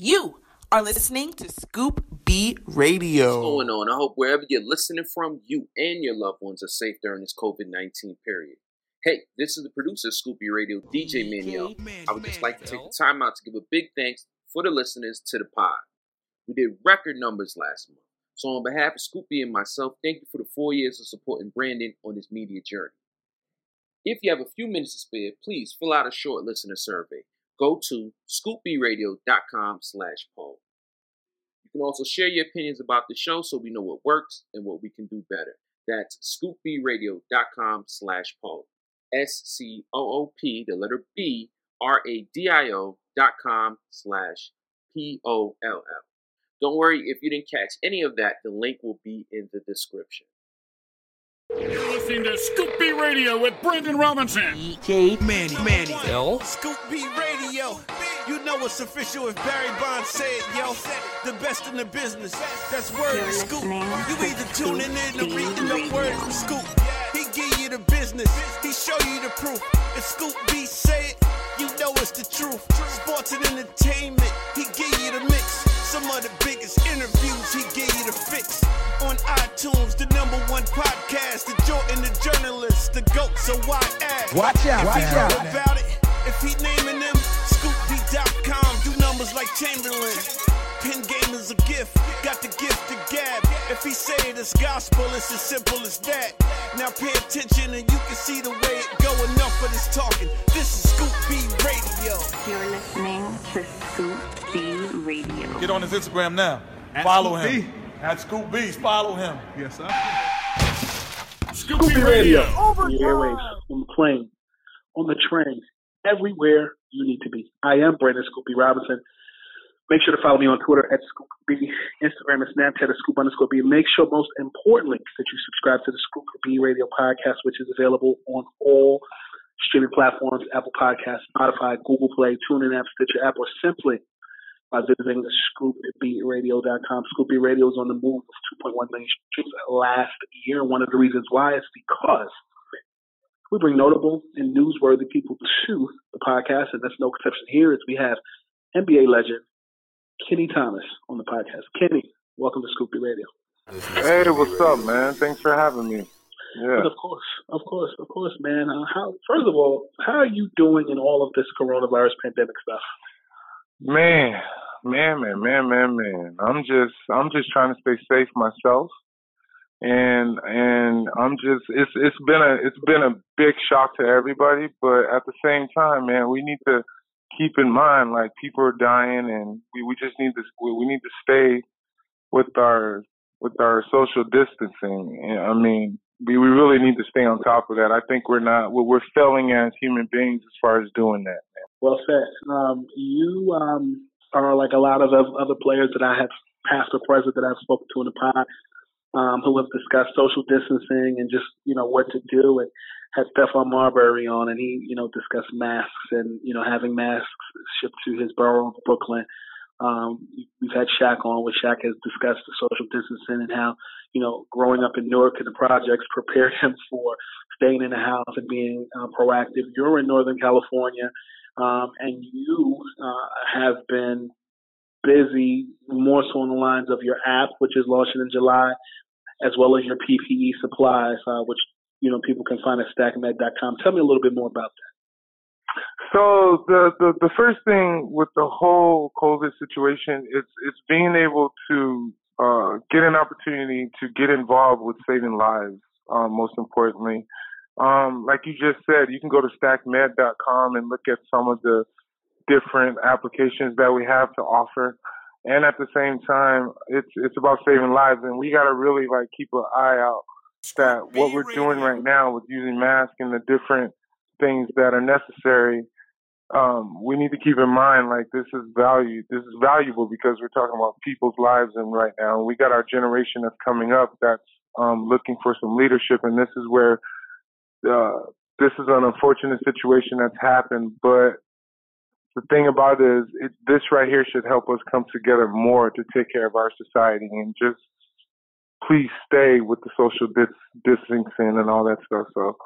You are listening to Scoop B Radio. What's going on? I hope wherever you're listening from, you and your loved ones are safe during this COVID 19 period. Hey, this is the producer of Scoop B Radio, DJ Manuel. I would just like to take the time out to give a big thanks for the listeners to the pod. We did record numbers last month. So, on behalf of Scoop B and myself, thank you for the four years of supporting Brandon on his media journey. If you have a few minutes to spare, please fill out a short listener survey. Go to scoopbradio.com slash poll. You can also share your opinions about the show so we know what works and what we can do better. That's scoopbradio.com slash poll. S-C-O-O-P, the letter B, R-A-D-I-O dot com slash P-O-L-L. Don't worry if you didn't catch any of that, the link will be in the description. You're listening to Scoop B Radio with Brandon Robinson. DJ Manny, Manny, L. Scoop B Radio. You know it's official if Barry Bonds said, yo. The best in the business. That's word You're Scoop. You either tuning in Scoop or reading B the word from Scoop. He give you the business. He show you the proof. If Scoop B say it, you know it's the truth. Sports and entertainment. He give you the mix. Some of the biggest interviews. He give you the fix. On iTunes, the number one podcast. The Jordan, the journalist, the GOAT. So why ask? Watch out, watch out. about it, if he naming them, scoopb.com, do numbers like Chamberlain. Pin game is a gift, got the gift to gab. If he say it's gospel, it's as simple as that. Now pay attention and you can see the way it go. Enough of this talking. This is Scoop B Radio. You're listening to Scoop B Radio. Get on his Instagram now. Follow him. At Scoop Beats, follow him. Yes, sir. Scoop B Radio. the airwaves, on the plane, on the train, everywhere you need to be. I am Brandon Scoopy Robinson. Make sure to follow me on Twitter at Scoop B, Instagram and Snapchat at Scoop underscore B. Make sure, most importantly, that you subscribe to the Scoop B Radio podcast, which is available on all streaming platforms, Apple Podcasts, Spotify, Google Play, TuneIn app, Stitcher app, or simply by visiting the scoopbradio.com. Scoop B Radio is on the move with 2.1 million streams last year. One of the reasons why is because we bring notable and newsworthy people to the podcast, and that's no exception here. Is we have NBA legend Kenny Thomas on the podcast. Kenny, welcome to Scoop B Radio. Hey, what's up, man? Thanks for having me. Yeah. But of course, of course, of course, man. Uh, how first of all, how are you doing in all of this coronavirus pandemic stuff? Man, man, man, man, man, man. I'm just I'm just trying to stay safe myself. And and I'm just it's it's been a it's been a big shock to everybody, but at the same time, man, we need to keep in mind like people are dying and we, we just need to we, need to stay with our with our social distancing. And, I mean, we, we really need to stay on top of that. I think we're not we're, we're failing as human beings as far as doing that. Well said. Um, you um, are like a lot of other players that I have, past or present, that I've spoken to in the pod, um, who have discussed social distancing and just you know what to do. And had Stephon Marbury on, and he you know discussed masks and you know having masks shipped to his borough of Brooklyn. Um, we've had Shaq on, where Shaq has discussed the social distancing and how, you know, growing up in Newark and the projects prepared him for staying in the house and being uh, proactive. You're in Northern California, um, and you uh, have been busy more so on the lines of your app, which is launching in July, as well as your PPE supplies, uh, which you know people can find at stackmed.com. Tell me a little bit more about that. So the, the the first thing with the whole COVID situation is it's being able to uh, get an opportunity to get involved with saving lives. Um, most importantly, um, like you just said, you can go to stackmed.com and look at some of the different applications that we have to offer. And at the same time, it's it's about saving lives, and we got to really like keep an eye out that what we're doing right now with using masks and the different things that are necessary um, we need to keep in mind like this is value this is valuable because we're talking about people's lives and right now. We got our generation that's coming up that's um, looking for some leadership. And this is where uh, this is an unfortunate situation that's happened but the thing about it is it, this right here should help us come together more to take care of our society and just please stay with the social dis- distancing and all that stuff so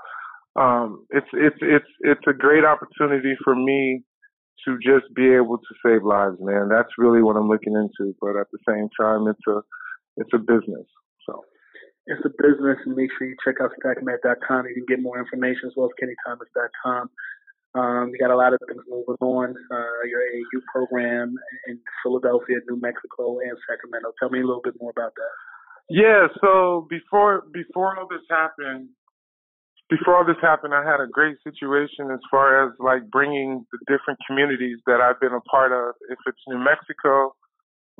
um, it's it's it's it's a great opportunity for me to just be able to save lives, man. That's really what I'm looking into. But at the same time, it's a it's a business. So it's a business, and make sure you check out stackmed.com. You can get more information as well as kennythomas.com. Um, you got a lot of things moving on. Uh, your AAU program in Philadelphia, New Mexico, and Sacramento. Tell me a little bit more about that. Yeah. So before before all this happened, before all this happened, I had a great situation as far as like bringing the different communities that I've been a part of. If it's New Mexico,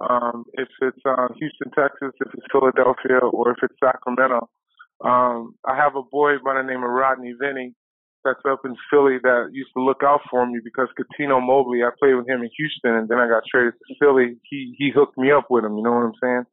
um, if it's uh, Houston, Texas, if it's Philadelphia, or if it's Sacramento. Um, I have a boy by the name of Rodney Vinny that's up in Philly that used to look out for me because Cuttino Mobley, I played with him in Houston and then I got traded to Philly. He he hooked me up with him, you know what I'm saying?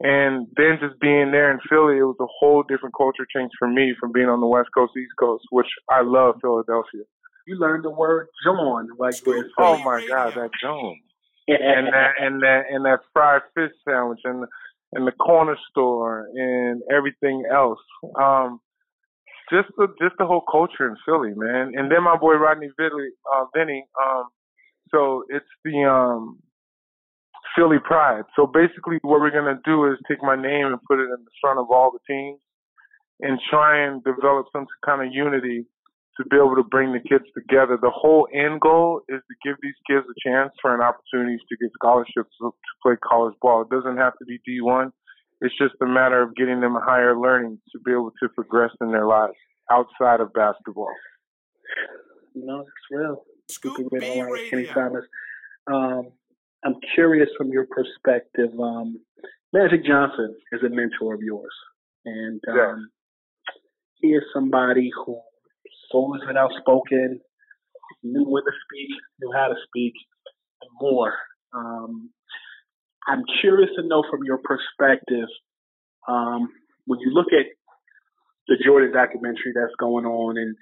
And then just being there in Philly, it was a whole different culture change for me from being on the West Coast, East Coast, which I love Philadelphia. You learned the word jawn, like this. Oh my God, that jawn. and that and that and that fried fish sandwich and and the corner store and everything else. Um just the just the whole culture in Philly, man. And then my boy Rodney Vinny, uh, Vinny um so it's the um Philly pride. So basically, what we're gonna do is take my name and put it in the front of all the teams, and try and develop some kind of unity to be able to bring the kids together. The whole end goal is to give these kids a chance for an opportunity to get scholarships to play college ball. It doesn't have to be D1. It's just a matter of getting them a higher learning to be able to progress in their lives outside of basketball. No, it's real. Scoop B Kenny Thomas. Um, I'm curious from your perspective. Um, Magic Johnson is a mentor of yours, and um, yes. he is somebody who always been outspoken, knew when to speak, knew how to speak, and more. Um, I'm curious to know from your perspective um, when you look at the Jordan documentary that's going on, and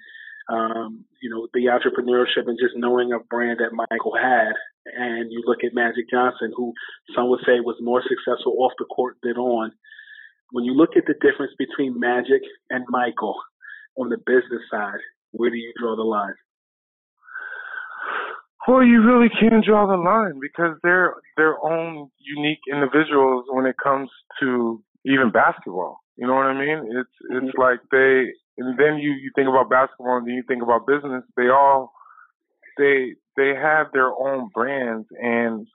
um, you know the entrepreneurship and just knowing a brand that Michael had and you look at Magic Johnson, who some would say was more successful off the court than on. When you look at the difference between Magic and Michael on the business side, where do you draw the line? Well, you really can't draw the line because they're their own unique individuals when it comes to even basketball. You know what I mean? It's it's mm-hmm. like they and then you you think about basketball and then you think about business. They all they they have their own brands and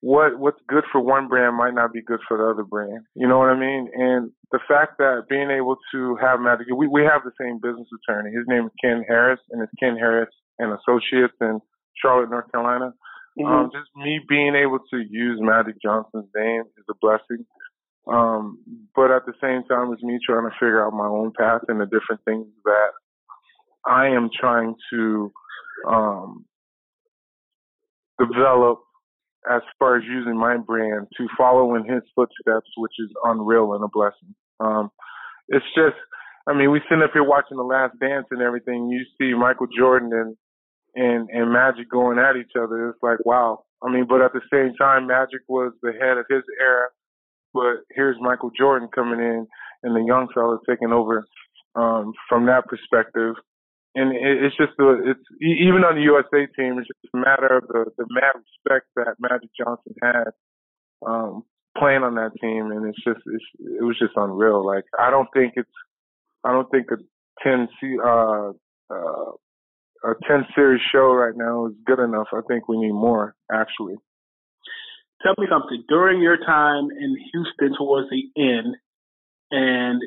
what what's good for one brand might not be good for the other brand. You know what I mean? And the fact that being able to have Magic, we we have the same business attorney. His name is Ken Harris, and it's Ken Harris and Associates in Charlotte, North Carolina. Mm-hmm. Um, just me being able to use Magic Johnson's name is a blessing. Um, but at the same time, it's me trying to figure out my own path and the different things that I am trying to um, develop as far as using my brand to follow in his footsteps, which is unreal and a blessing. Um, it's just, I mean, we sitting up here watching The Last Dance and everything. You see Michael Jordan and and and Magic going at each other. It's like wow. I mean, but at the same time, Magic was the head of his era. But here's Michael Jordan coming in, and the young fella taking over um, from that perspective. And it, it's just a, it's even on the USA team, it's just a matter of the the mad respect that Magic Johnson had um, playing on that team, and it's just it's, it was just unreal. Like I don't think it's I don't think a ten uh, uh, a 10 series show right now is good enough. I think we need more, actually. Tell me something. During your time in Houston towards the end, and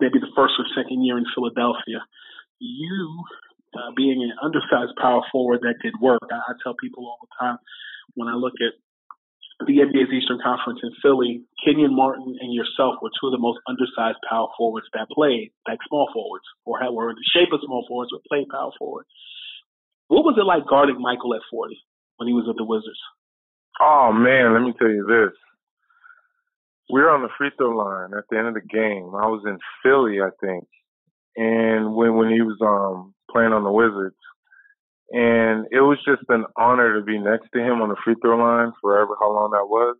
maybe the first or second year in Philadelphia, you uh, being an undersized power forward that did work. I, I tell people all the time when I look at the NBA's Eastern Conference in Philly, Kenyon Martin and yourself were two of the most undersized power forwards that played, like small forwards, or had, were in the shape of small forwards, but played power forward. What was it like guarding Michael at 40 when he was with the Wizards? Oh, man, let me tell you this. We were on the free throw line at the end of the game. I was in Philly, I think. And when when he was um playing on the Wizards, and it was just an honor to be next to him on the free throw line forever how long that was.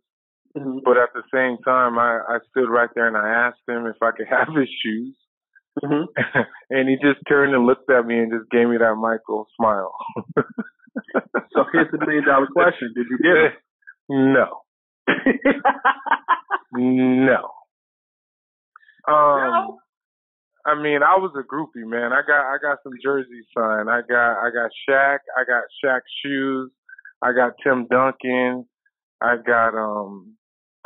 Mm-hmm. But at the same time, I, I stood right there and I asked him if I could have his shoes. Mm-hmm. and he just turned and looked at me and just gave me that Michael smile. so here's the million dollar question: Did you get it? No. no. Um, no. I mean, I was a groupie, man. I got I got some jerseys signed. I got I got Shaq. I got Shaq's shoes. I got Tim Duncan. I got um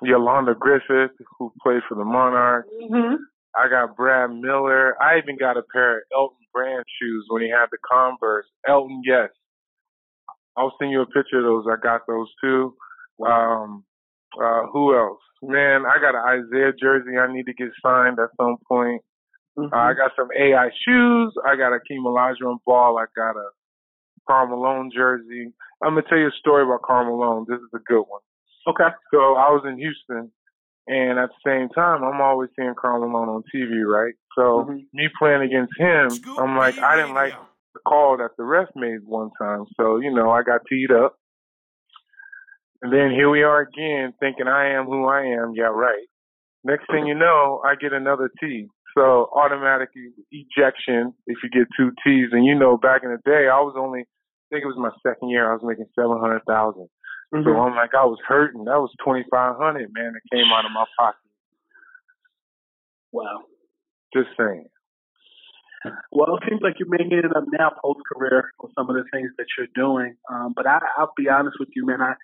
Yolanda Griffith, who played for the Monarchs. Mm-hmm. I got Brad Miller. I even got a pair of Elton Brand shoes when he had the Converse. Elton, yes. I'll send you a picture of those. I got those too. Um, uh, who else? Man, I got an Isiah jersey I need to get signed at some point. Mm-hmm. Uh, I got some AI shoes. I got a Keem Olajuwon ball. I got a Karl Malone jersey. I'm gonna tell you a story about Karl Malone. This is a good one. Okay. So I was in Houston, and at the same time, I'm always seeing Karl Malone on TV, right? So mm-hmm. me playing against him, I'm like, I didn't like the call that the ref made one time. So you know, I got teed up, and then here we are again, thinking I am who I am. Yeah, right. Next thing you know, I get another tee. So automatic ejection if you get two T's. And you know, back in the day, I was only, I think it was my second year, I was making 700000 mm-hmm. So I'm like, I was hurting. That was 2500 man, that came out of my pocket. Wow. Just saying. Well, it seems like you're making it up now post career with some of the things that you're doing. Um, but I, I'll be honest with you, man. I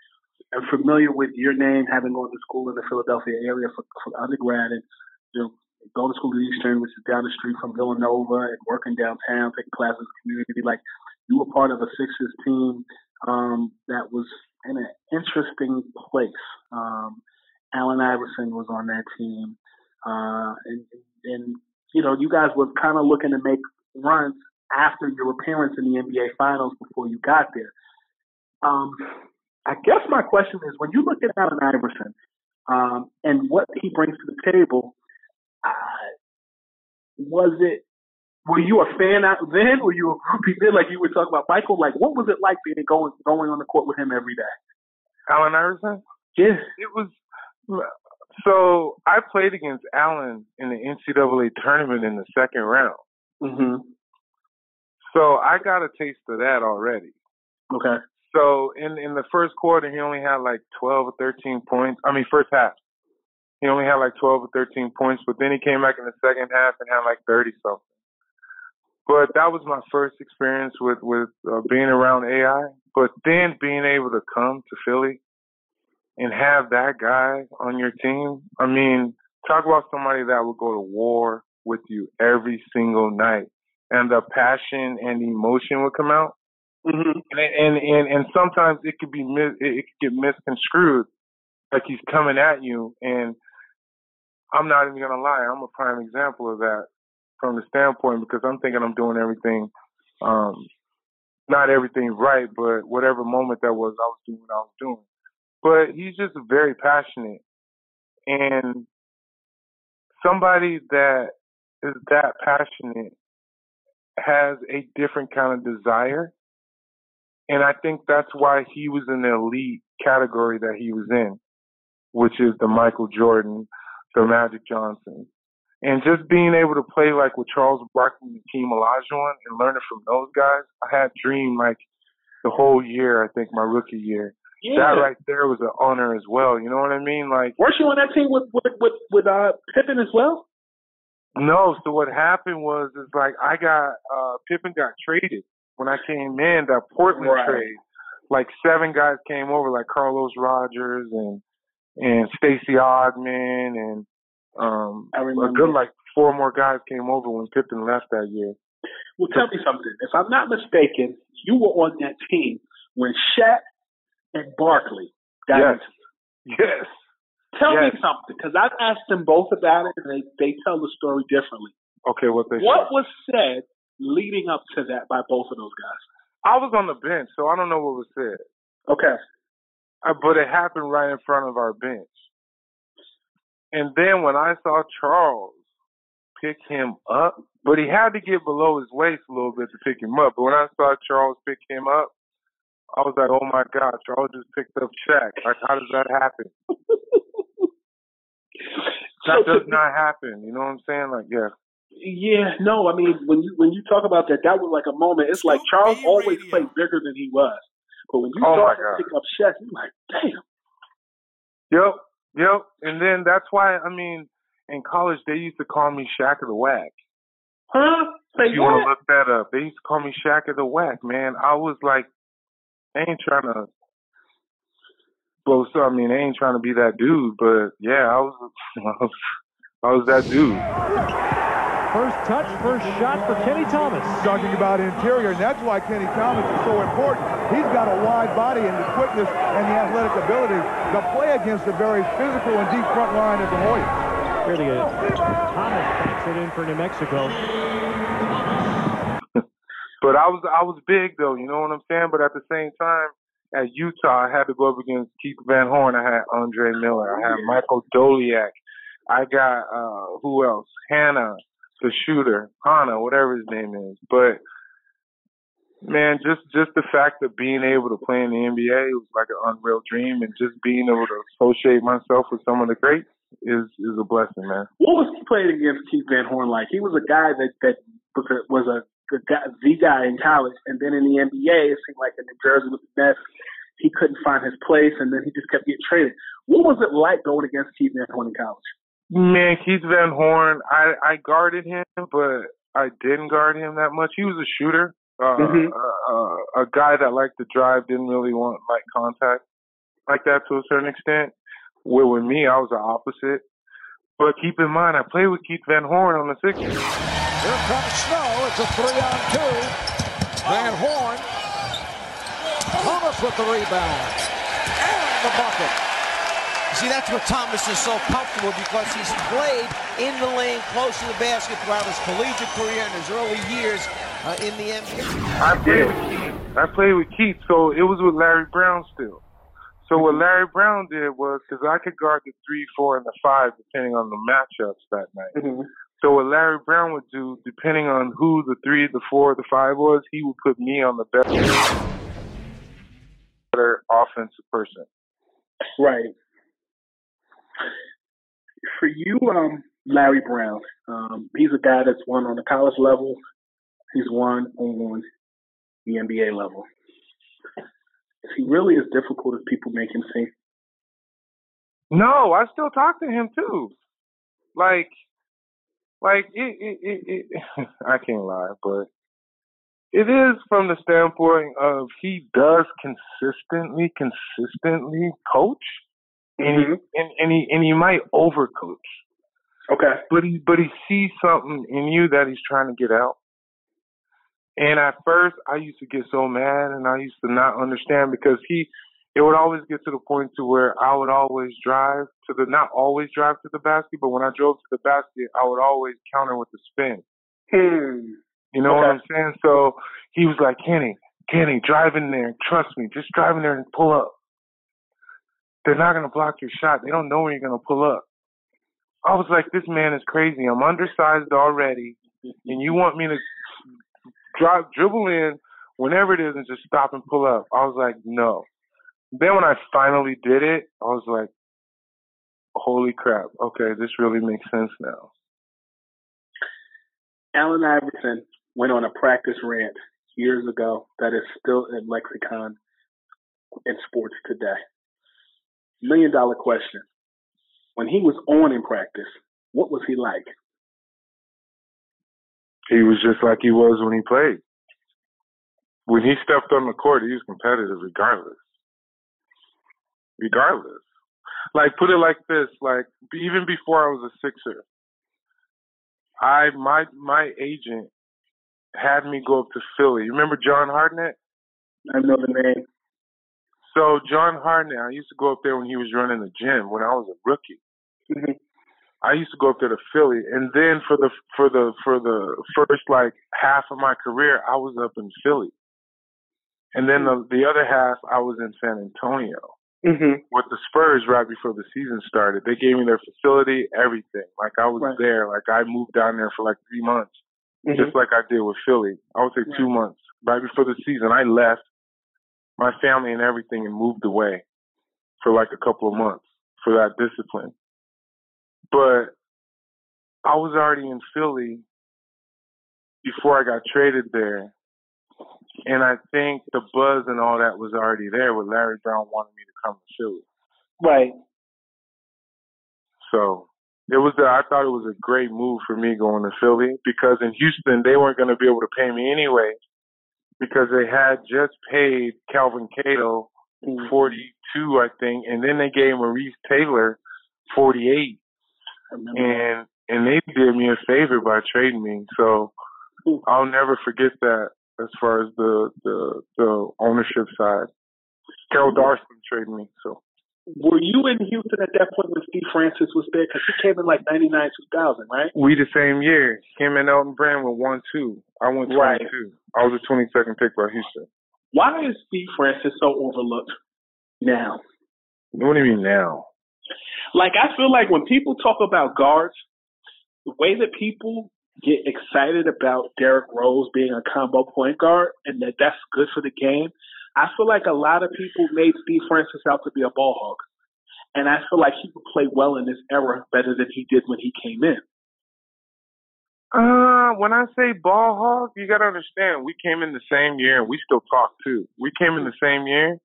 am familiar with your name, having gone to school in the Philadelphia area for, for undergrad, and you know, to school Eastern, which is down the street from Villanova, and working downtown, taking classes in the community. Like you were part of a Sixers team um, that was in an interesting place. Um, Allen Iverson was on that team, uh, and, and you know you guys were kind of looking to make runs after your appearance in the NBA Finals before you got there. Um, I guess my question is, when you look at Allen Iverson um, and what he brings to the table, uh, was it? Were you a fan out then? Were you a groupie then? Like you were talking about Michael. Like what was it like being going going on the court with him every day? Allen Iverson. Yeah, it was. So I played against Allen in the NCAA tournament in the second round. Mm-hmm. So I got a taste of that already. Okay. So in in the first quarter, he only had like twelve or thirteen points. I mean, first half. He only had like 12 or 13 points, but then he came back in the second half and had like 30 something. But that was my first experience with with uh, being around AI. But then being able to come to Philly and have that guy on your team, I mean, talk about somebody that would go to war with you every single night, and the passion and the emotion would come out. Mm-hmm. And, and and and sometimes it could be mis- it could get misconstrued, like he's coming at you and I'm not even gonna lie, I'm a prime example of that from the standpoint because I'm thinking I'm doing everything, um, not everything right, but whatever moment that was, I was doing what I was doing. But he's just very passionate, and somebody that is that passionate has a different kind of desire. And I think that's why he was in the elite category that he was in, which is the Michael Jordan, the Magic Johnson. And just being able to play like with Charles Barkley and Hakeem Olajuwon and learning from those guys, I had dreamed like the whole year, I think my rookie year. Yeah. That right there was an honor as well. You know what I mean? Like Weren't you on that team with with with, with uh, Pippen as well? No, so what happened was is like I got uh Pippen got traded when I came in that Portland Right. trade. Like seven guys came over, like Carlos Rogers and and Stacey Augmon and um I a remember. a good like four more guys came over when Pippen left that year. Well, tell me something. If I'm not mistaken, you were on that team when Shaq and Barkley got Yes. into it. Yes. Tell Yes. me something, because I've asked them both about it, and they, they tell the story differently. Okay, what they What said. was said leading up to that by both of those guys? I was on the bench, so I don't know what was said. Okay. Uh, but it happened right in front of our bench. And then when I saw Charles pick him up, but he had to get below his waist a little bit to pick him up. But when I saw Charles pick him up, I was like, oh my God, Charles just picked up Shaq. Like, how does that happen? that does not happen. You know what I'm saying? Like, yeah. Yeah, no, I mean when you when you talk about that, that was like a moment. It's like Charles always played bigger than he was, but when you Oh, saw my pick up Shaq, you're like, damn. Yep, yep. And then that's why, I mean, in college, they used to call me Shaq of the WAC. Huh? Say If you want to look that up, they used to call me Shaq of the WAC, man. I was like, I ain't trying to blow so I mean, I ain't trying to be that dude, but yeah, I was, I was, I was that dude. First touch, first shot for Kenny Thomas. Talking about interior, and that's why Kenny Thomas is so important. He's got a wide body and the quickness and the athletic ability to play against a very physical and deep front line of the Warriors. Here they go. Thomas backs it in for New Mexico. But I was, I was big though, you know what I'm saying? But at the same time, at Utah, I had to go up against Keith Van Horn. I had Andre Miller. I had Michael Doleac. I got uh who else? Hanno, the shooter, Hanno, whatever his name is. But man, just just the fact of being able to play in the NBA was like an unreal dream, and just being able to associate myself with some of the greats is is a blessing, man. What was he playing against Keith Van Horn like? He was a guy that that was a, was a the guy, the guy in college, and then in the NBA, it seemed like in New Jersey with the Nets, he couldn't find his place, and then he just kept getting traded. What was it like going against Keith Van Horn in college? Man, Keith Van Horn, I I guarded him, but I didn't guard him that much. He was a shooter, uh, Mhm. uh, uh, a guy that liked to drive, didn't really want like contact like that to a certain extent. Where with me, I was the opposite. But keep in mind, I played with Keith Van Horn on the Sixers. Here comes Snow. It's a three on two. Van Horn. Thomas with the rebound. And the bucket. See, that's what Thomas is so comfortable because he's played in the lane close to the basket throughout his collegiate career and his early years uh, in the NBA. I played with Keith. I played with Keith, so it was with Larry Brown still. So what Larry Brown did was because I could guard the three, four, and the five depending on the matchups that night. So what Larry Brown would do, depending on who the three, the four, the five was, he would put me on the best, better offensive person. Right. For you, um, Larry Brown, um, he's a guy that's won on the college level. He's won on the NBA level. Is he really as difficult as people make him seem? No, I still talk to him too. Like, like it, it, it, it I can't lie, but it is from the standpoint of he does consistently, consistently coach, and he, and, and he and he might overcoach. Okay. But he but he sees something in you that he's trying to get out. And at first, I used to get so mad, and I used to not understand because he, it would always get to the point to where I would always drive to the, not always drive to the basket, but when I drove to the basket, I would always counter with the spin. Hmm. You know what I'm saying? So he was like, Kenny, Kenny, drive in there. Trust me. Just drive in there and pull up. They're not going to block your shot. They don't know when you're going to pull up. I was like, this man is crazy. I'm undersized already, and you want me to drop, dribble in whenever it is and just stop and pull up. I was like, no. Then when I finally did it, I was like, holy crap. Okay, this really makes sense now. Allen Iverson went on a practice rant years ago that is still in lexicon in sports today. Million dollar question. When he was on in practice, what was he like? He was just like he was when he played. When he stepped on the court, he was competitive regardless. Regardless. Like put it like this, like even before I was a Sixer, I my my agent had me go up to Philly. You remember John Hartnett? I know the name. So John Hartnett, I used to go up there when he was running the gym when I was a rookie. Mm-hmm. I used to go up there to Philly, and then for the for the for the first like half of my career, I was up in Philly, and then the the other half I was in San Antonio mm-hmm. with the Spurs right before the season started. They gave me their facility, everything. Like I was Right. there. Like I moved down there for like three months, Mhm. just like I did with Philly. I would say two months right before the season. I left my family and everything and moved away for like a couple of months for that discipline. But I was already in Philly before I got traded there. And I think the buzz and all that was already there with Larry Brown wanting me to come to Philly. Right. So it was I thought it was a great move for me going to Philly because in Houston they weren't going to be able to pay me anyway because they had just paid Kelvin Cato Mm-hmm. 42 I think and then they gave Maurice Taylor 48 and and they did me a favor by trading me. So I'll never forget that as far as the the the ownership side. Carroll Dawson traded me so Were you in Houston at that point when Steve Francis was there? Because he came in like 99, 2000, right? We the same year. Him and Elton Brand were one two. I went twenty Right. two. I was a twenty second pick by Houston. Why is Steve Francis so overlooked now? What do you mean now? Like, I feel like when people talk about guards, the way that people get excited about Derrick Rose being a combo point guard and that that's good for the game, I feel like a lot of people made Steve Francis out to be a ball hog. And I feel like he would play well in this era better than he did when he came in. Uh, when I say ball hog, you gotta understand we came in the same year and we still talk too. We came in the same year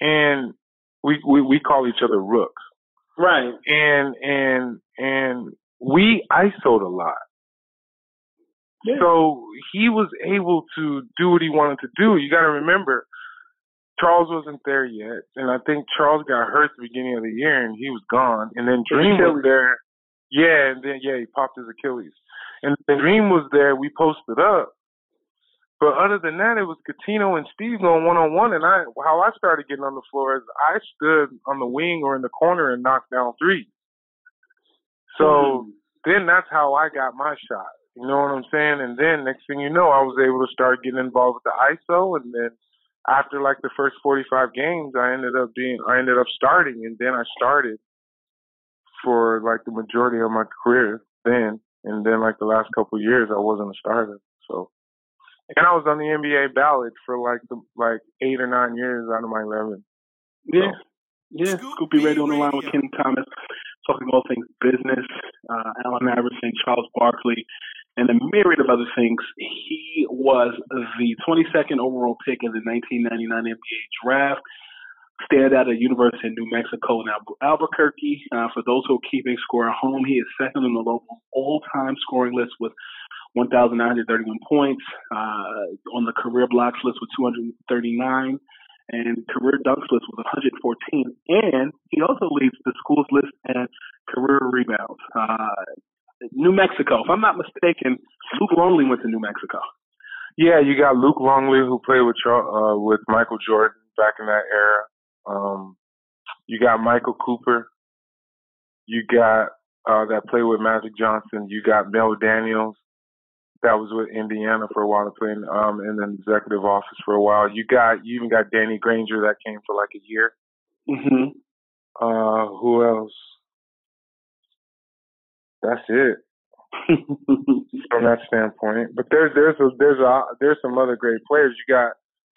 and we we, we call each other rooks. Right. And and and we isoed a lot. So he was able to do what he wanted to do. You gotta remember Charles wasn't there yet, and I think Charles got hurt at the beginning of the year, and he was gone. And then Dream was there, yeah, and then yeah, he popped his Achilles. And then Dream was there. We posted up, but other than that, it was Cuttino and Steve going one on one. And I, how I started getting on the floor is I stood on the wing or in the corner and knocked down threes. So hmm. then that's how I got my shot. You know what I'm saying? And then next thing you know, I was able to start getting involved with the ISO, and then after like the first 45 games, I ended up being, I ended up starting, and then I started for like the majority of my career then, and then like the last couple of years, I wasn't a starter. So, and I was on the NBA ballot for like the like eight or nine years out of my 11. Yeah. Yeah. Scoop B Radio on the line with Ken Thomas, talking all things business, uh, Allen Iverson, Charles Barkley, and a myriad of other things. He was the 22nd overall pick in the 1999 NBA draft. Stayed at a university in New Mexico in Albu- Albuquerque. Uh, for those who are keeping score at home, he is second on the local all-time scoring list with 1,931 points. Uh, on the career blocks list with 239 and career dunks list with 114. And he also leads the schools list and career rebounds. Uh, New Mexico, if I'm not mistaken, Luke Longley went to New Mexico. Yeah, you got Luke Longley who played with uh, with Michael Jordan back in that era. Um, you got Michael Cooper. You got uh, that played with Magic Johnson. You got Mel Daniels that was with Indiana for a while, playing um, in the executive office for a while. You got you even got Danny Granger that came for like a year. Mm-hmm. Uh, who else? That's it. from that standpoint. But there's there's a, there's a there's some other great players. You got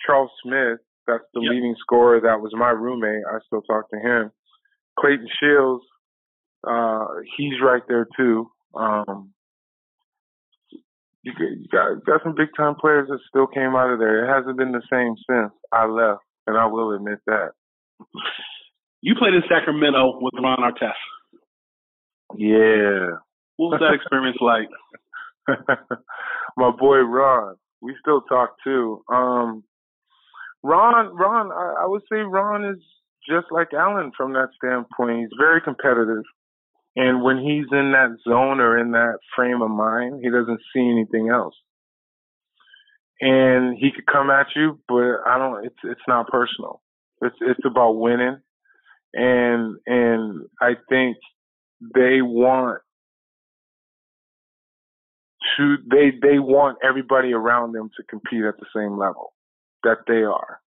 Charles Smith, that's the yep. leading scorer. That was my roommate. I still talk to him. Clayton Shields, uh, he's right there too. Um, you, you got got some big time players that still came out of there. It hasn't been the same since I left, and I will admit that. You played in Sacramento with Ron Artest. Yeah. What was that experience like? My boy Ron. We still talk too. Um, Ron, Ron, I, I would say Ron is just like Allen from that standpoint. He's very competitive. And when he's in that zone or in that frame of mind, he doesn't see anything else. And he could come at you, but I don't. It's it's not personal. It's it's about winning, and and I think they want to they they want everybody around them to compete at the same level that they are.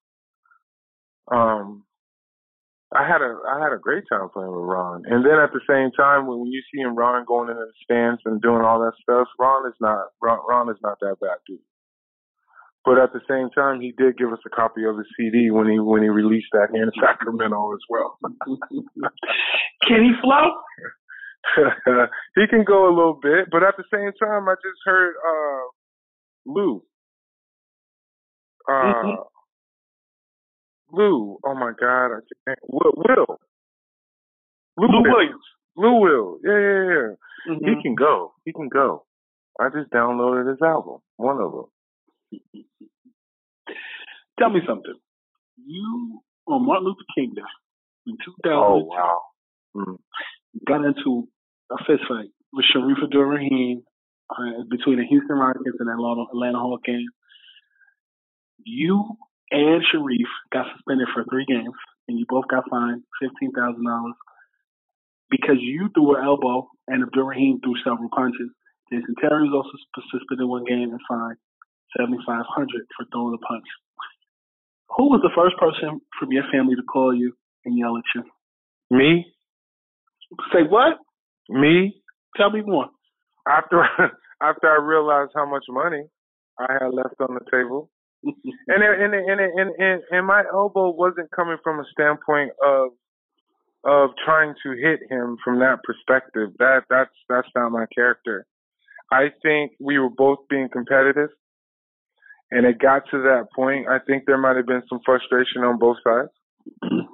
Um, I had a I had a great time playing with Ron, and then at the same time, when you see him Ron going into the stands and doing all that stuff, Ron is not Ron, Ron is not that bad dude. But at the same time, he did give us a copy of his CD when he when he released that in Sacramento as well. Can he flow? he can go a little bit, but at the same time, I just heard uh, Lou. Uh, mm-hmm. Lou, oh my God, I can't. Will, Will. Lou, Lou Williams. Lou Will, yeah, yeah, yeah. Mm-hmm. He can go. He can go. I just downloaded his album, one of them. Tell me something. You on Martin Luther King Day in 2000. Oh wow. Mm. Got into a fist fight with Shareef Abdur-Rahim uh, between the Houston Rockets and Atlanta, Atlanta Hawks. You and Shareef got suspended for three games, and you both got fined fifteen thousand dollars because you threw an elbow and Abdur-Rahim threw several punches. Jason Terry was also suspended one game and fined seventy five hundred for throwing a punch. Who was the first person from your family to call you and yell at you? Me. Say what? Me. Tell me more. After after I realized how much money I had left on the table, and and and and and and my elbow wasn't coming from a standpoint of of trying to hit him from that perspective. That that's that's not my character. I think we were both being competitive, and it got to that point. I think there might have been some frustration on both sides.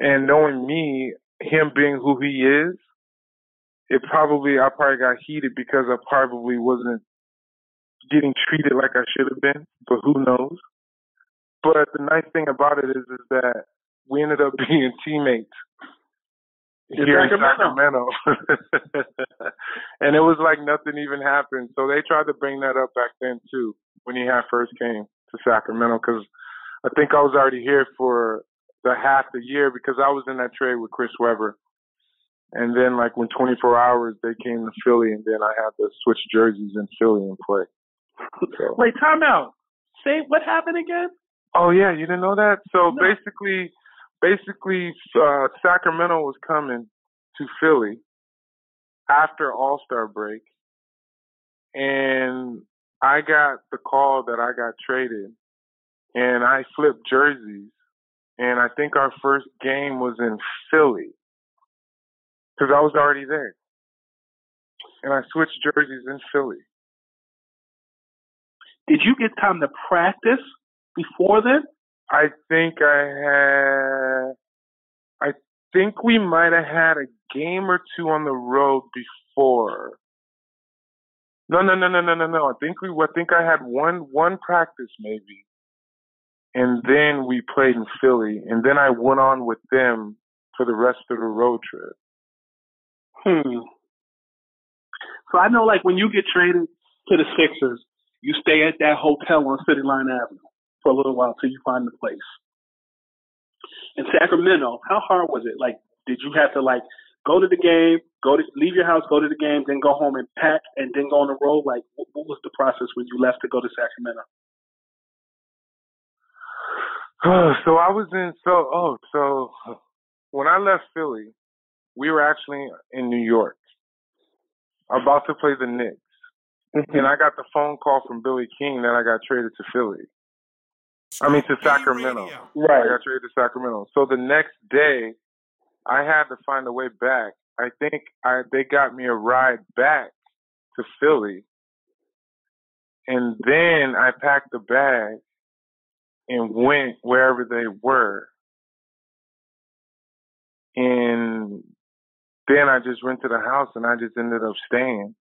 and knowing me, him being who he is, it probably I probably got heated because I probably wasn't getting treated like I should have been, but who knows? But the nice thing about it is, is that we ended up being teammates here in Sacramento, and it was like nothing even happened. So they tried to bring that up back then too when he had first came to Sacramento because I think I was already here for the half the year because I was in that trade with Chris Webber. And then, like when 24 hours, they came to Philly, and then I had to switch jerseys in Philly and play. So. Wait, time out. Say what happened again? Oh yeah, you didn't know that. So no. basically, basically, uh, Sacramento was coming to Philly after All Star break, and I got the call that I got traded, and I flipped jerseys, and I think our first game was in Philly because I was already there, and I switched jerseys in Philly. Did you get time to practice before then? I think I had. I think we might have had a game or two on the road before. No, no, no, no, no, no, no. I think we. I think I had one one practice maybe, and then we played in Philly, and then I went on with them for the rest of the road trip. Hmm. So I know, like when you get traded to the Sixers, you stay at that hotel on City Line Avenue for a little while till you find the place. In Sacramento, how hard was it? Like, did you have to like go to the game, go to leave your house, go to the game, then go home and pack, and then go on the road? Like, what, what was the process when you left to go to Sacramento? so I was in so oh so when I left Philly, we were actually in New York. about to play the Knicks, and mm-hmm. I got the phone call from Billy King that I got traded to Philly. I mean to Sacramento. Right. I got traded to Sacramento. So the next day, I had to find a way back. I think I they got me a ride back to Philly, and then I packed the bag and went wherever they were. And then I just rented a house and I just ended up staying.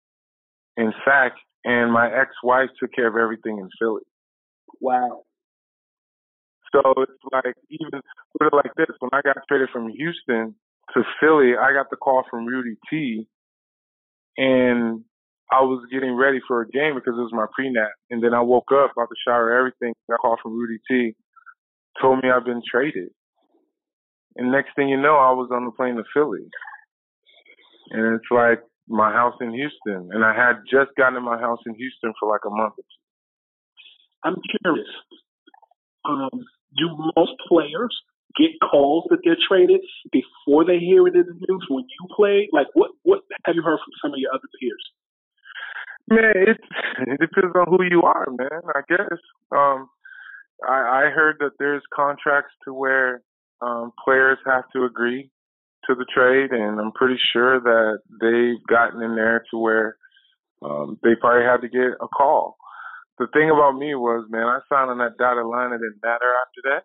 In fact, and my ex-wife took care of everything in Philly. Wow. So it's like even put it like this: when I got traded from Houston to Philly, I got the call from Rudy T, and I was getting ready for a game because it was my pre-nap, and then I woke up, about to shower, everything. Got a call from Rudy T, told me I've been traded, and next thing you know, I was on the plane to Philly, and it's like my house in Houston, and I had just gotten in my house in Houston for like a month or two. I'm curious. Um, do most players get calls that they're traded before they hear it in the news when you play? Like, what what have you heard from some of your other peers? Man, it it depends on who you are, man. I guess. Um, I I heard that there's contracts to where um, players have to agree to the trade, and I'm pretty sure that they've gotten in there to where um, they probably had to get a call. The thing about me was, man, I signed on that dotted line. It didn't matter after that.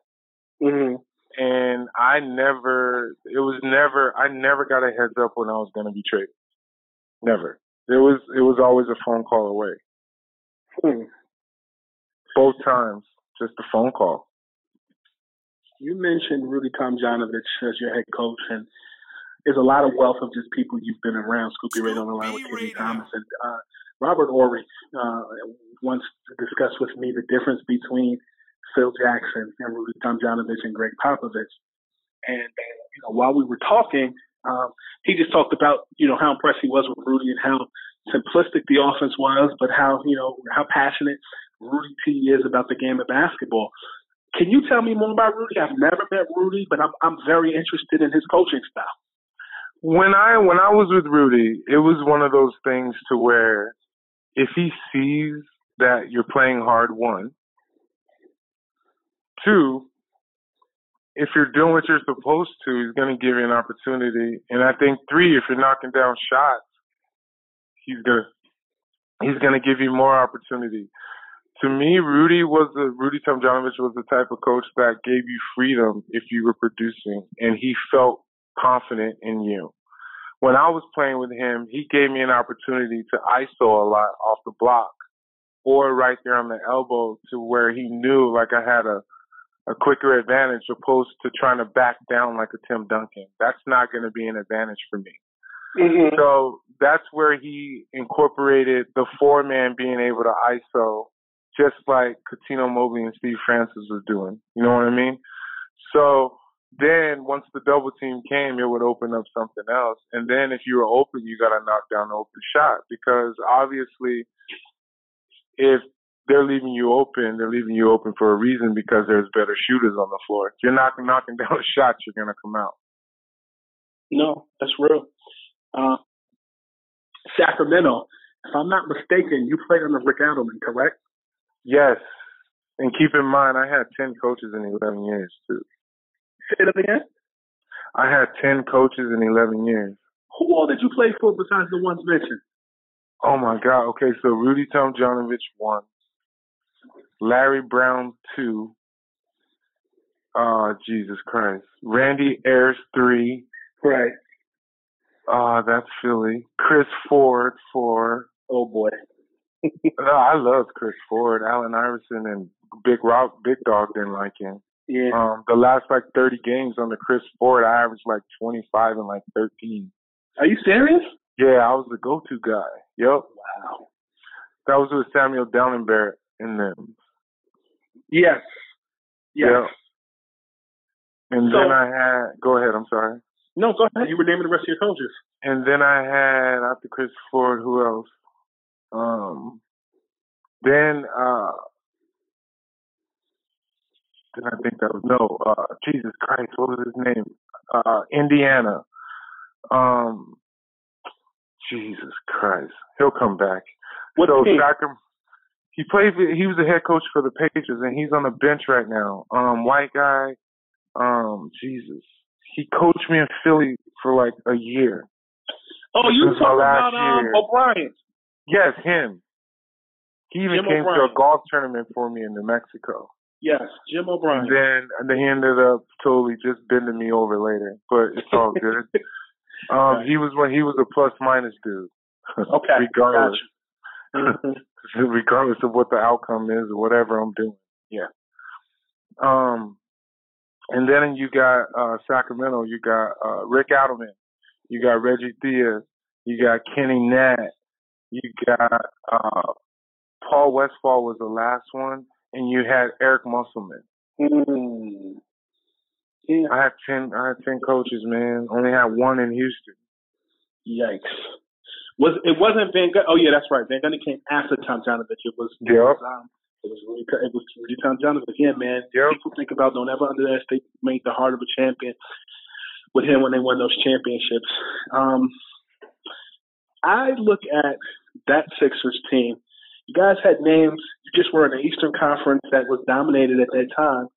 Mm-hmm. And I never, it was never, I never got a heads up when I was going to be traded. Never. It was, it was always a phone call away. Hmm. Both times, just a phone call. You mentioned Rudy Tomjanovich as your head coach, and there's a lot of wealth of just people you've been around. Scoopy right on the line with Kenny Thomas and uh, Robert Horry uh, once discussed with me the difference between Phil Jackson and Rudy Tomjanovich and Gregg Popovich. And uh, you know, while we were talking, um, he just talked about you know how impressed he was with Rudy and how simplistic the offense was, but how you know how passionate Rudy is about the game of basketball. Can you tell me more about Rudy? I've never met Rudy, but I'm I'm very interested in his coaching style. When I when I was with Rudy, it was one of those things to where if he sees that you're playing hard, one. Two, if you're doing what you're supposed to, he's going to give you an opportunity. And I think three, if you're knocking down shots, he's going to he's going to give you more opportunity. To me, Rudy was a Rudy Tomjanovich was the type of coach that gave you freedom if you were producing, and he felt confident in you. When I was playing with him, he gave me an opportunity to ISO a lot off the block or right there on the elbow to where he knew like I had a a quicker advantage opposed to trying to back down like a Tim Duncan. That's not going to be an advantage for me. Mm-hmm. So that's where he incorporated the four man being able to ISO, just like Cuttino Mobley and Steve Francis was doing. You know what I mean? So then once the double team came, it would open up something else. And then if you were open, you got to knock down the open shot because obviously if they're leaving you open, they're leaving you open for a reason because there's better shooters on the floor. If you're not knocking down shots, you're going to come out. No, that's real. Uh, Sacramento, if I'm not mistaken, you played under Rick Adelman, correct? Yes. And keep in mind, I had 10 coaches in 11 years, too. Say that again? I had 10 coaches in 11 years. Who all did you play for besides the ones mentioned? Oh, my God. Okay, so Rudy Tomjanovich, one. Larry Brown, two. Oh, Jesus Christ. Randy Ayers, three. Right. Uh, that's Philly. Chris Ford, four. Oh, boy. no, I love Chris Ford. Allen Iverson and Big Rock, Big Dog didn't like him. Yeah. Um, the last like 30 games under Chris Ford, I averaged like 25 and like 13. Are you serious? Yeah, I was the go-to guy. Yep. Wow. That was with Samuel Dalembert in them. Yes. Yes. Yep. And So- then I had, go ahead, I'm sorry. No, go ahead. You were naming the rest of your coaches. And then I had after Chris Ford, who else? Um, then uh, did I think that was no? Uh, Jesus Christ, what was his name? Uh, Indiana. Um, Jesus Christ, he'll come back. What so team? Sacram- he played. He was the head coach for the Pacers, and he's on the bench right now. Um, white guy. Um, Jesus, he coached me in Philly for like a year. Oh, you talking about um. O'Brien? Yes, him. He even Jim came to a golf tournament for me in New Mexico. Yes, Jim O'Brien. And then and then he ended up totally just bending me over later, but it's all good. um, he was when he was a plus minus dude. Okay, regardless, gotcha. regardless of what the outcome is or whatever I'm doing. Yeah. Um, and then you got uh Sacramento. You got uh Rick Adelman. You got Reggie Theus. You got Kenny Natt. You got uh Paul Westphal was the last one, and you had Eric Musselman. Mm. Yeah. I had ten. I had ten coaches, man. Only had one in Houston. Yikes. Was it wasn't Van Gundy? Oh yeah, that's right. Van Gundy came after Tomjanovich. It was it Yep. was, um, it was Rudy, it was Rudy Tomjanovich. Yeah, man. People think about don't ever underestimate the heart of a champion with him when they won those championships. Um, I look at that Sixers team. You guys had names. You just were in the Eastern Conference that was dominated at that time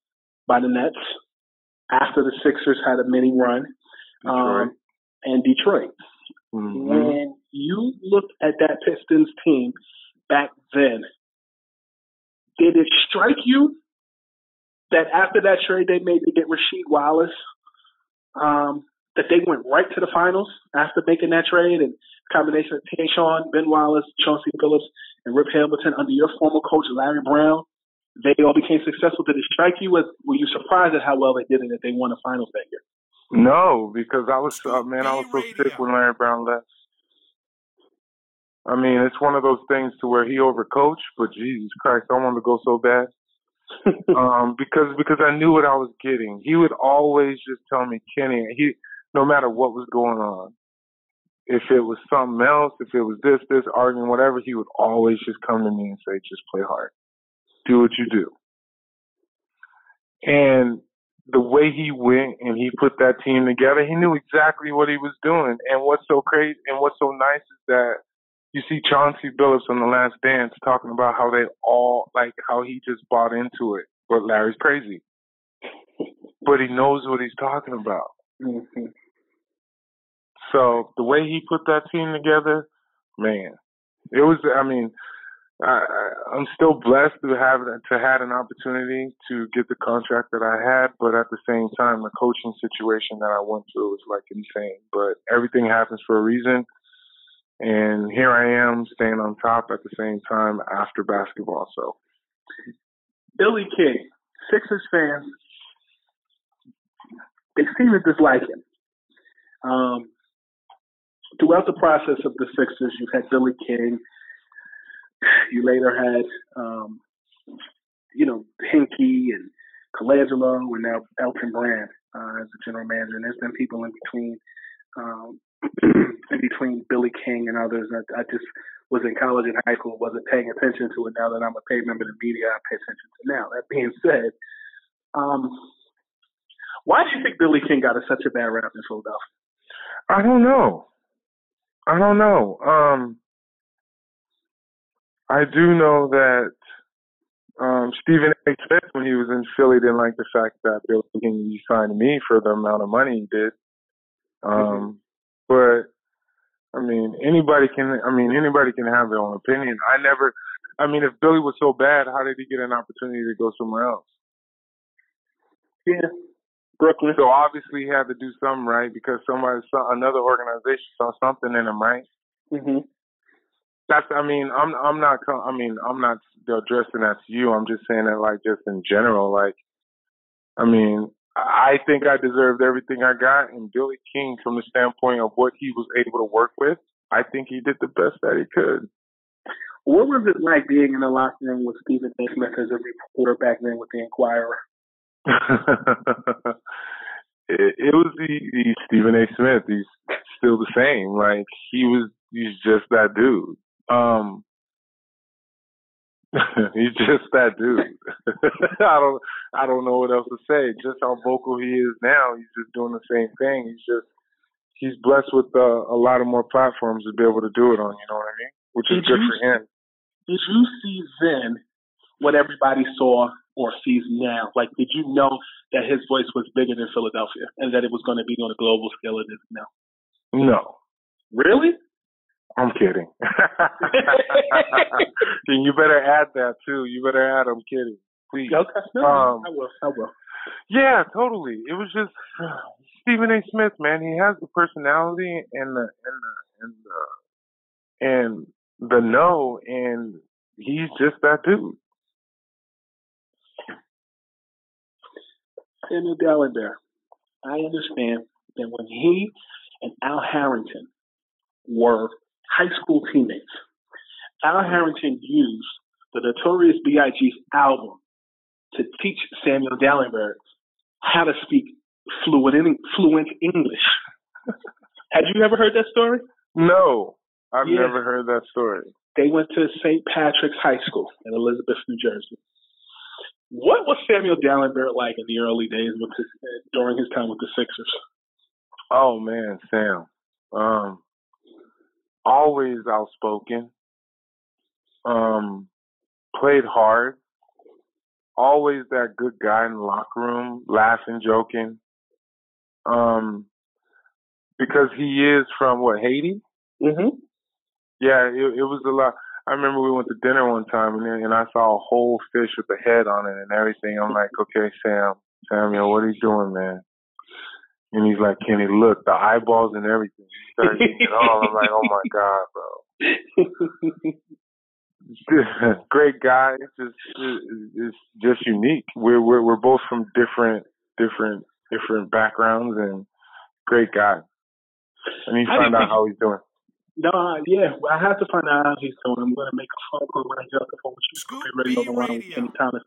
by the Nets. After the Sixers had a mini run, um, and Detroit. Mm-hmm. When you look at that Pistons team back then, did it strike you that after that trade they made to get Rasheed Wallace, um, that they went right to the finals after making that trade and combination of Tayshaun, Ben Wallace, Chauncey Billups, and Rip Hamilton under your former coach Larry Brown, they all became successful. Did it strike you? As, were you surprised at how well they did and that they won the finals that year? No, because I was uh, man, I was so sick when Larry Brown left. I mean, it's one of those things to where he overcoached, but Jesus Christ, I wanted to go so bad. um, because because I knew what I was getting. He would always just tell me, Kenny, he no matter what was going on. If it was something else, if it was this, this, arguing, whatever, he would always just come to me and say, just play hard. Do what you do. And the way he went and he put that team together, he knew exactly what he was doing. And what's so crazy and what's so nice is that you see Chauncey Billups on The Last Dance talking about how they all like how he just bought into it. But Larry's crazy. But he knows what he's talking about. Mm-hmm. So the way he put that team together, man, it was. I mean, I, I- I'm still blessed to have to had an opportunity to get the contract that I had, but at the same time, the coaching situation that I went through was like insane. But everything happens for a reason, and here I am staying on top at the same time after basketball. So Billy King, Sixers fans, they seem to dislike him. Um, throughout the process of the Sixers, you've had Billy King. You later had, um, you know, Hinkie and Colangelo, and now Elton Brand uh, as the general manager. And there's been people in between, um, between Billy King and others. I, I just was in college and high school, wasn't paying attention to it. Now that I'm a paid member of the media, I pay attention to now. That being said, um, why do you think Billy King got a, such a bad rap in Philadelphia? I don't know. I don't know. Um, I do know that um, Stephen A. Smith, when he was in Philly, didn't like the fact that Billy King signed me for the amount of money he did. Um, But I mean, anybody can. I mean, anybody can have their own opinion. I never. I mean, if Billy was so bad, how did he get an opportunity to go somewhere else? Yeah, Brooklyn. So obviously he had to do something right because somebody, saw, another organization saw something in him, right? Mm-hmm. That's. I mean, I'm. I'm not. I mean, I'm not addressing that to you. I'm just saying that, like, just in general. Like, I mean, I think I deserved everything I got, and Billy King, from the standpoint of what he was able to work with, I think he did the best that he could. What was it like being in the locker room with Stephen A. Smith as a reporter back then with the Inquirer? it, it was the, the Stephen A. Smith. He's still the same. Like he was. He's just that dude. Um, he's just that dude. I don't. I don't know what else to say. Just how vocal he is now. He's just doing the same thing. He's just. he's blessed with uh, a lot of more platforms to be able to do it on. You know what I mean? Which is Did good you- for him. Did you see then what everybody saw or sees now? Like, did you know that his voice was bigger than Philadelphia and that it was going to be on a global scale it is now? No, Really? I'm kidding. and you better add that too. You better add. I'm kidding. Please. Okay. No, Um, I will. I will. Yeah, totally. It was just Stephen A. Smith, man. He has the personality and the and the and the and the know, and he's just that dude. Samuel Dalembert. I understand that when he and Al Harrington were high school teammates, Al Harrington used the Notorious B.I.G.'s album to teach Samuel Dalembert how to speak fluent fluent English. Had you ever heard that story? No, I've Yeah. never heard that story. They went to St. Patrick's High School in Elizabeth, New Jersey. What was Samuel Dalembert like in the early days with his, during his time with the Sixers? Oh man, Sam. Um, always outspoken. Um, played hard. Always that good guy in the locker room, laughing, joking. Um, because he is from what Haiti. Mm-hmm. Yeah, it, it was a lot. I remember we went to dinner one time and then- and I saw a whole fish with the head on it and everything. I'm like, okay, Sam, Samuel, what are you doing, man? And he's like, Kenny, look, the eyeballs and everything. He started eating it all. I'm like, oh my god, bro. Great guy. It's just it's just unique. We're we're we're both from different different different backgrounds and great guy. And you How do find out how he's doing. No, yeah, I have to find out how he's doing. I'm going to make a phone call when I get off the phone with you. Scoop Radio around with Kenny Thomas.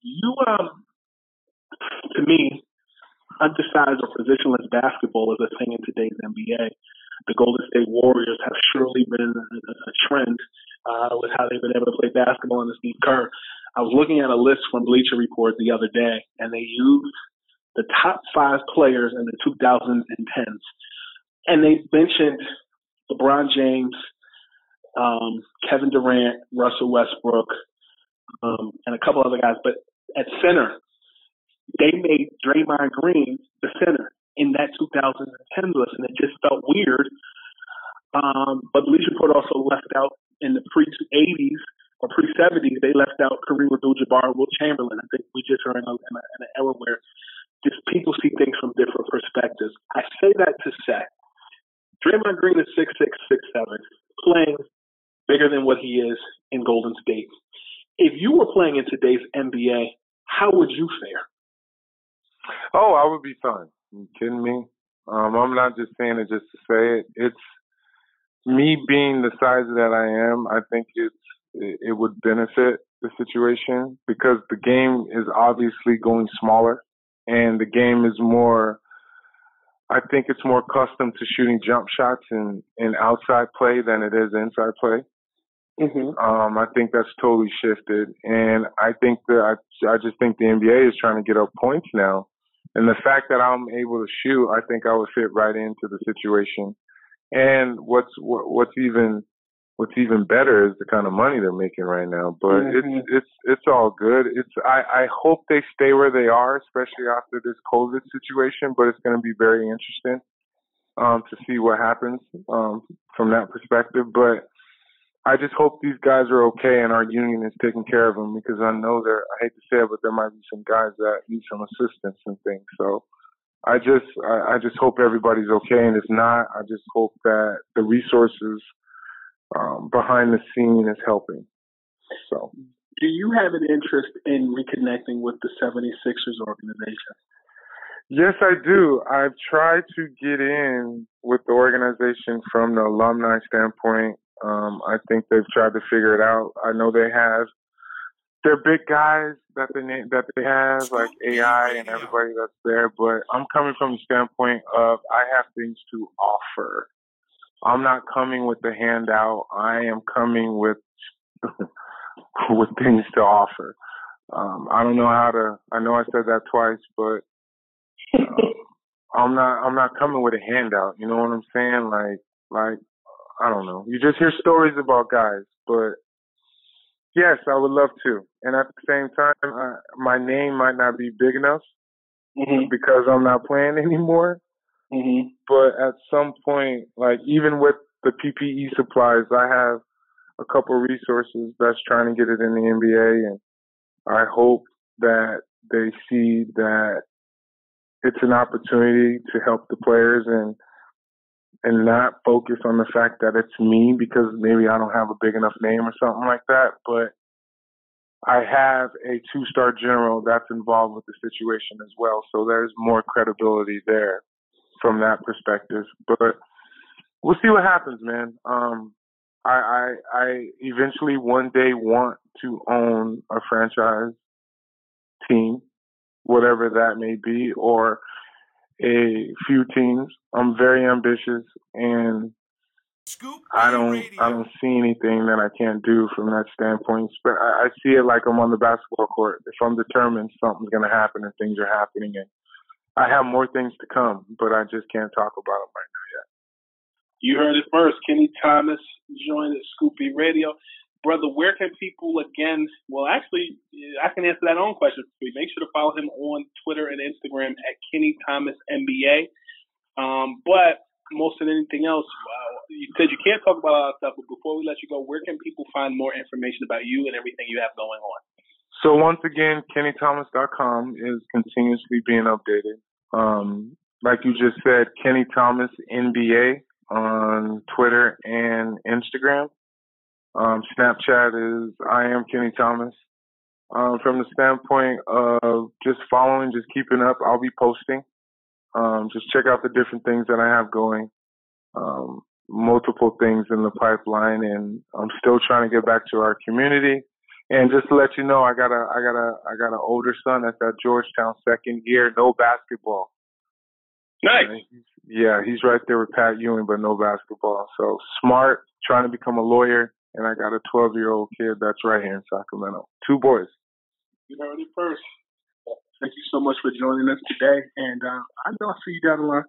You, um, to me, undersized or positionless basketball is a thing in today's NBA. The Golden State Warriors have surely been a, a trend uh, with how they've been able to play basketball under Steve Kerr. I was looking at a list from Bleacher Report the other day, and they used the top five players in the 2010s, and they mentioned LeBron James, um, Kevin Durant, Russell Westbrook, um, and a couple other guys. But at center, they made Draymond Green the center in that 2010 list, and it just felt weird. Um, but the Bleacher Report also left out in the pre 80s or pre 70s, they left out Kareem Abdul-Jabbar and Wilt Chamberlain. I think we just are in, a, in, a, in an era where just people see things from different perspectives. I say that to say Draymond Green is six six six seven, playing bigger than what he is in Golden State. If you were playing in today's NBA, how would you fare? Oh, I would be fine. you kidding me? Um, I'm not just saying it just to say it. It's me being the size that I am. I think it's it, would benefit the situation because the game is obviously going smaller, and the game is more. I think it's more accustomed to shooting jump shots and, and outside play than it is inside play. Mm-hmm. Um, I think that's totally shifted, and I think that I, I just think the NBA is trying to get up points now, and the fact that I'm able to shoot, I think I would fit right into the situation. And what's what, what's even what's even better is the kind of money they're making right now. But Mhm. it's it's it's all good. It's I I hope they stay where they are, especially after this COVID situation. But it's going to be very interesting um, to see what happens um, from that perspective. But I just hope these guys are okay and our union is taking care of them because I know there. I hate to say it, but there might be some guys that need some assistance and things. So I just I, I just hope everybody's okay, and if not, I just hope that the resources um, behind the scene is helping. So Do you have an interest in reconnecting with the 76ers organization? Yes, I do. I've tried to get in with the organization from the alumni standpoint. Um, I think they've tried to figure it out. I know they have. They're big guys that they that they have, like AI and everybody that's there. But I'm coming from the standpoint of I have things to offer. I'm not coming with the handout. I am coming with with things to offer. Um, I don't know how to. I know I said that twice, but um, I'm not I'm not coming with a handout. You know what I'm saying? Like like I don't know. You just hear stories about guys, but yes, I would love to. And at the same time, I, my name might not be big enough mm-hmm. because I'm not playing anymore. Mm-hmm. But at some point, like even with the PPE supplies, I have a couple resources that's trying to get it in the NBA, and I hope that they see that it's an opportunity to help the players and and not focus on the fact that it's me because maybe I don't have a big enough name or something like that. But I have a two star general that's involved with the situation as well. So there's more credibility there from that perspective. But we'll see what happens, man. Um, I, I, I eventually one day want to own a franchise team, whatever that may be, or a few teams. I'm very ambitious and I don't I don't see anything that I can't do from that standpoint. But I, I see it like I'm on the basketball court. If I'm determined something's gonna happen and things are happening and I have more things to come, but I just can't talk about them right now yet. You heard it first. Kenny Thomas joined Scoop B Radio brother, where can people again? Well, actually, I can answer that own question for you. Make sure to follow him on Twitter and Instagram at Kenny Thomas NBA. Um, but most than anything else, uh, you said you can't talk about a lot of stuff. But before we let you go, where can people find more information about you and everything you have going on? So once again, KennyThomas.com is continuously being updated. Um, like you just said, Kenny Thomas NBA on Twitter and Instagram. Um, Snapchat is I am Kenny Thomas. Um, from the standpoint of just following, just keeping up, I'll be posting. Um, just check out the different things that I have going. Um, multiple things in the pipeline, and I'm still trying to get back to our community. And just to let you know, I got a, I got a, I got an older son that's at Georgetown, second year, no basketball. Nice. Yeah, he's right there with Pat Ewing, but no basketball. So smart, trying to become a lawyer and I got a 12 year old kid that's right here in Sacramento. Two boys. You heard it first. Thank you so much for joining us today, and uh, I know I'll see you down the line.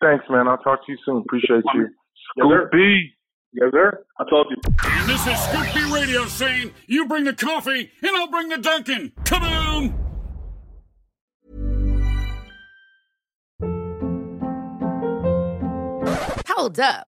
Thanks, man. I'll talk to you soon. Appreciate you. Yes, Scoop B. Yes, sir. I told you. And this is Scoop B Radio saying, you bring the coffee, and I'll bring the Dunkin'. Come on! Hold up.